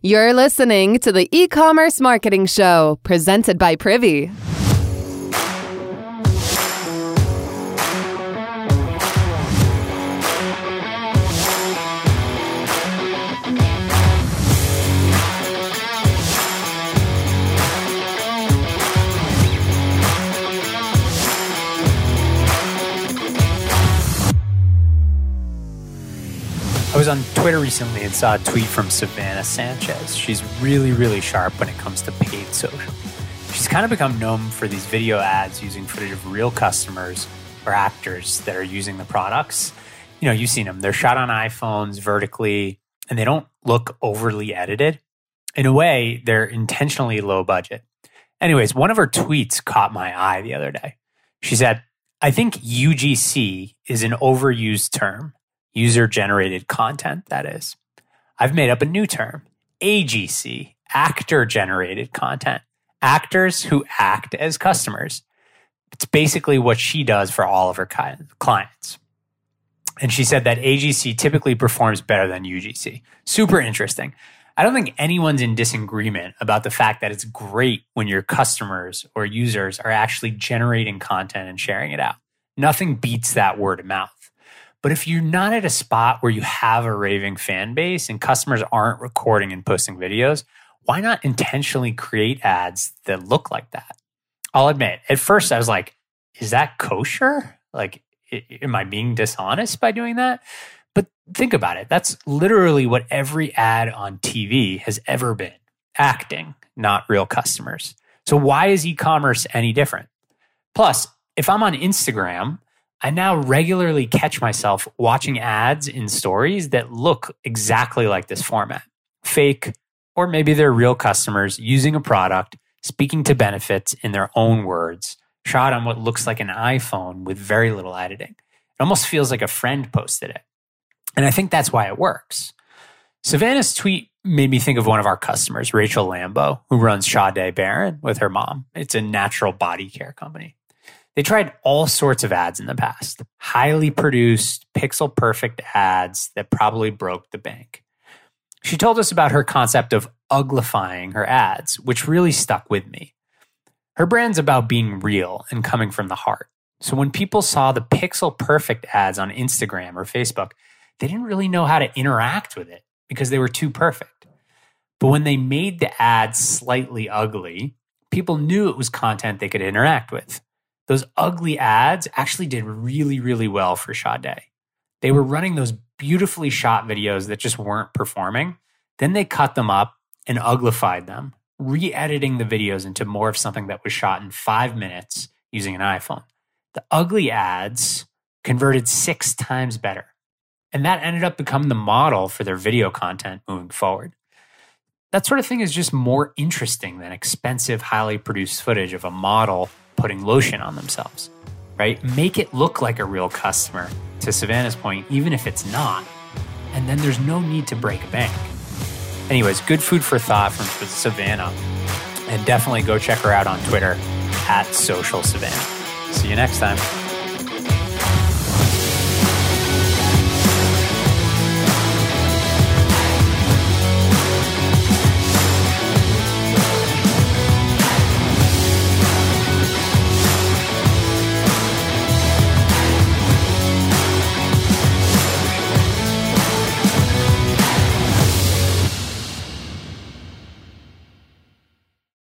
You're listening to the e commerce marketing show presented by Privy. I was on Twitter recently and saw a tweet from Savannah Sanchez. She's really, really sharp when it comes to paid social. She's kind of become known for these video ads using footage of real customers or actors that are using the products. You know, you've seen them. They're shot on iPhones vertically and they don't look overly edited. In a way, they're intentionally low budget. Anyways, one of her tweets caught my eye the other day. She said, I think UGC is an overused term user generated content, that is. I've made up a new term AGC, actor generated content. Actors who act as customers. It's basically what she does for all of her clients. And she said that AGC typically performs better than UGC. Super interesting. I don't think anyone's in disagreement about the fact that it's great when your customers or users are actually generating content and sharing it out. Nothing beats that word of mouth. But if you're not at a spot where you have a raving fan base and customers aren't recording and posting videos, why not intentionally create ads that look like that? I'll admit, at first I was like, is that kosher? Like, am I being dishonest by doing that? But think about it. That's literally what every ad on TV has ever been acting, not real customers. So, why is e commerce any different? Plus, if I'm on Instagram, I now regularly catch myself watching ads in stories that look exactly like this format fake, or maybe they're real customers using a product, speaking to benefits in their own words, shot on what looks like an iPhone with very little editing. It almost feels like a friend posted it. And I think that's why it works. Savannah's tweet made me think of one of our customers, Rachel Lambo, who runs Sade Baron with her mom. It's a natural body care company. They tried all sorts of ads in the past, highly produced, pixel perfect ads that probably broke the bank. She told us about her concept of uglifying her ads, which really stuck with me. Her brand's about being real and coming from the heart. So when people saw the pixel perfect ads on Instagram or Facebook, they didn't really know how to interact with it because they were too perfect. But when they made the ads slightly ugly, people knew it was content they could interact with those ugly ads actually did really, really well for Sade. They were running those beautifully shot videos that just weren't performing. Then they cut them up and uglified them, re editing the videos into more of something that was shot in five minutes using an iPhone. The ugly ads converted six times better. And that ended up becoming the model for their video content moving forward. That sort of thing is just more interesting than expensive, highly produced footage of a model putting lotion on themselves, right? Make it look like a real customer, to Savannah's point, even if it's not. And then there's no need to break a bank. Anyways, good food for thought from Savannah. And definitely go check her out on Twitter at Social Savannah. See you next time.